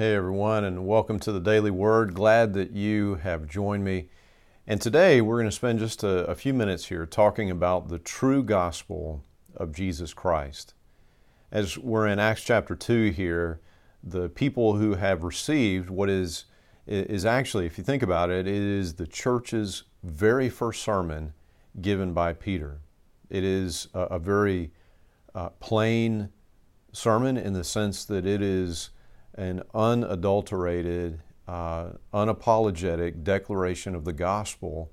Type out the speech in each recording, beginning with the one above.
Hey everyone, and welcome to the Daily Word. Glad that you have joined me. And today we're going to spend just a, a, few minutes here talking about the true gospel of Jesus Christ. As we're in Acts chapter 2 here, the people who have received what is, is actually, if you think about it, it is the church's very first sermon given by Peter. It is a, a very uh, plain sermon in the sense that it is an unadulterated, uh, unapologetic declaration of the gospel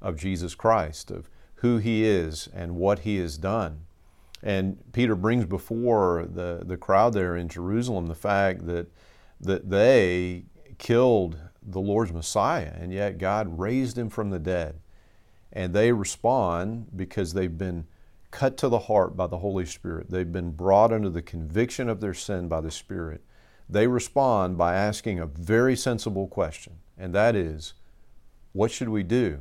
of Jesus Christ, of who he is and what he has done. And Peter brings before the, the crowd there in Jerusalem the fact that, that they killed the Lord's Messiah, and yet God raised him from the dead. And they respond because they've been cut to the heart by the Holy Spirit. They've been brought under the conviction of their sin by the Spirit they respond by asking a very sensible question, and that is, What should we do?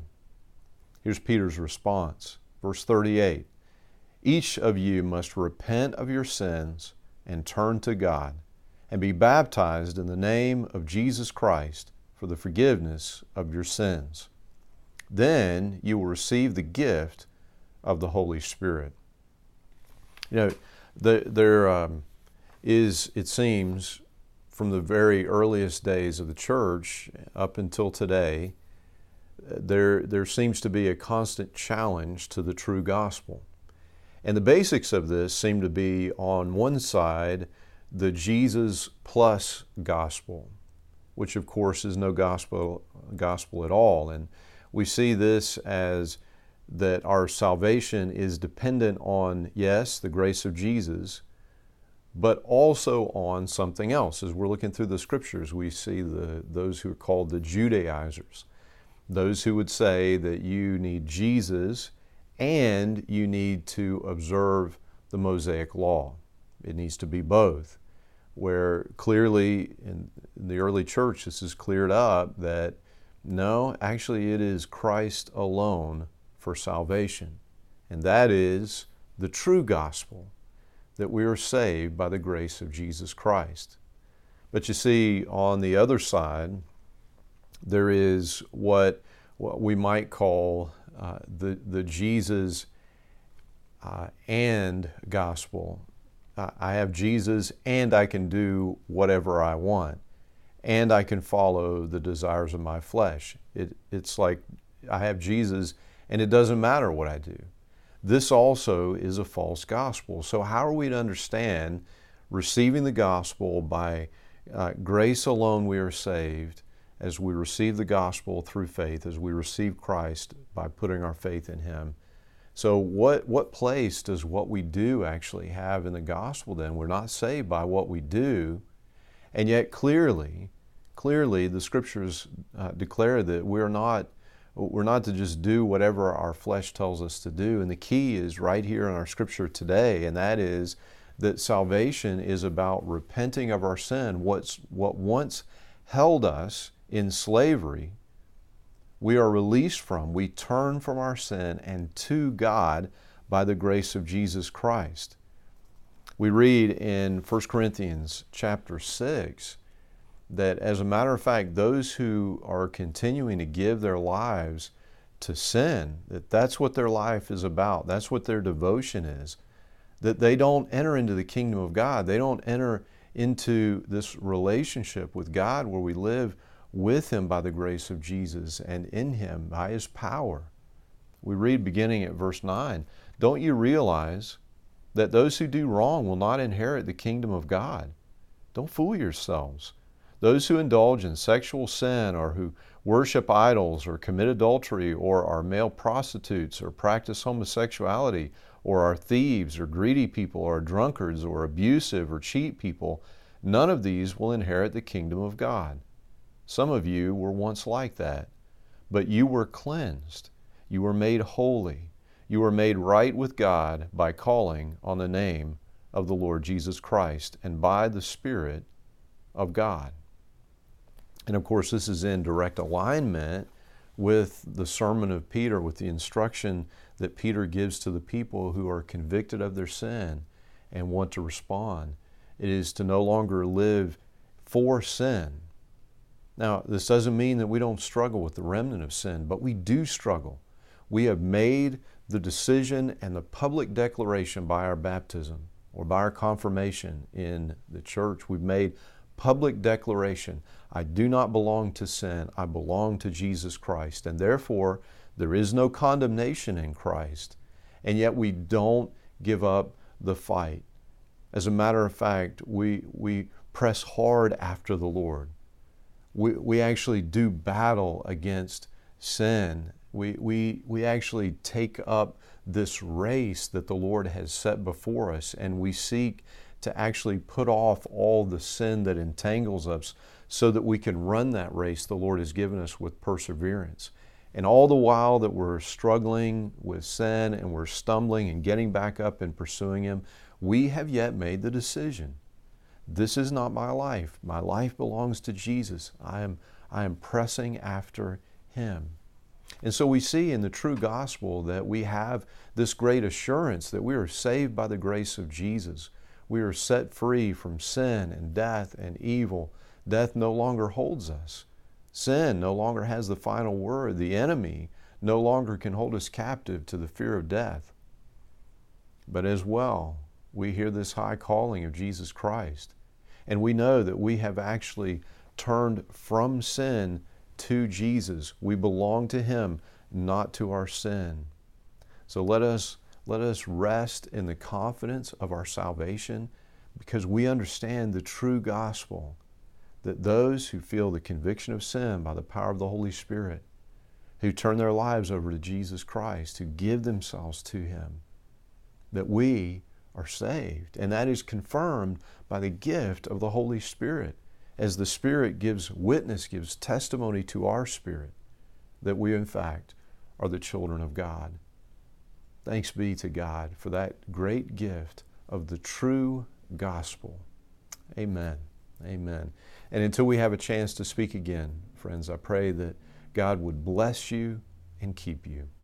Here's Peter's response. Verse 38 Each of you must repent of your sins and turn to God, and be baptized in the name of Jesus Christ for the forgiveness of your sins. Then you will receive the gift of the Holy Spirit. You know, the, there um, is, it seems, from the very earliest days of the church up until today, there, there seems to be a constant challenge to the true gospel. And the basics of this seem to be on one side, the Jesus plus gospel, which of course is no gospel, gospel at all. And we see this as that our salvation is dependent on, yes, the grace of Jesus, but also on something else. As we're looking through the scriptures, we see the, those who are called the Judaizers, those who would say that you need Jesus and you need to observe the Mosaic law. It needs to be both. Where clearly in the early church, this is cleared up that no, actually, it is Christ alone for salvation. And that is the true gospel that we are saved by the grace of Jesus Christ. But you see, on the other side, there is what, what we might call uh, the, the Jesus uh, and gospel. I have Jesus and I can do whatever I want, and I can follow the desires of my flesh. It, it's like I have Jesus and it doesn't matter what I do. This also is a false gospel. So, how are we to understand receiving the gospel by uh, grace alone we are saved, as we receive the gospel through faith, as we receive Christ by putting our faith in Him? So, what, what place does what we do actually have in the gospel then? We're not saved by what we do, and yet clearly, clearly the scriptures uh, declare that we're not we're not to just do whatever our flesh tells us to do. And the key is right here in our scripture today, and that is that salvation is about repenting of our sin. What's, what once held us in slavery, we are released from. We turn from our sin and to God by the grace of Jesus Christ. We read in 1 Corinthians chapter 6 that, as a matter of fact, those who are continuing to give their lives to sin, that that's what their life is about, that's what their devotion is, that they don't enter into the kingdom of God. They don't enter into this relationship with God where we live with Him by the grace of Jesus and in Him by His power. We read beginning at verse 9 Don't you realize that those who do wrong will not inherit the kingdom of God? Don't fool yourselves. Those who indulge in sexual sin or who worship idols or commit adultery or are male prostitutes or practice homosexuality or are thieves or greedy people or drunkards or abusive or cheat people, none of these will inherit the kingdom of God. Some of you were once like that, but you were cleansed. You were made holy. You were made right with God by calling on the name of the Lord Jesus Christ and by the Spirit of God. And of course, this is in direct alignment with the sermon of Peter, with the instruction that Peter gives to the people who are convicted of their sin and want to respond. It is to no longer live for sin. Now, this doesn't mean that we don't struggle with the remnant of sin, but we do struggle. We have made the decision and the public declaration by our baptism or by our confirmation in the church. We've made public declaration I do not belong to sin, I belong to Jesus Christ. And therefore, there is no condemnation in Christ. And yet, we don't give up the fight. As a matter of fact, we, we press hard after the Lord. We, we actually do battle against sin. We, we, we actually take up this race that the Lord has set before us, and we seek to actually put off all the sin that entangles us so that we can run that race the Lord has given us with perseverance. And all the while that we're struggling with sin and we're stumbling and getting back up and pursuing Him, we have yet made the decision. This is not my life. My life belongs to Jesus. I am, I am pressing after Him. And so we see in the true gospel that we have this great assurance that we are saved by the grace of Jesus. We are set free from sin and death and evil. Death no longer holds us. Sin no longer has the final word. The enemy no longer can hold us captive to the fear of death. But as well, we hear this high calling of Jesus Christ. And we know that we have actually turned from sin to Jesus. We belong to Him, not to our sin. So let us, let us rest in the confidence of our salvation because we understand the true gospel that those who feel the conviction of sin by the power of the Holy Spirit, who turn their lives over to Jesus Christ, who give themselves to Him, that we are saved. And that is confirmed by the gift of the Holy Spirit as the Spirit gives witness, gives testimony to our spirit that we, in fact, are the children of God. Thanks be to God for that great gift of the true gospel. Amen. Amen. And until we have a chance to speak again, friends, I pray that God would bless you and keep you.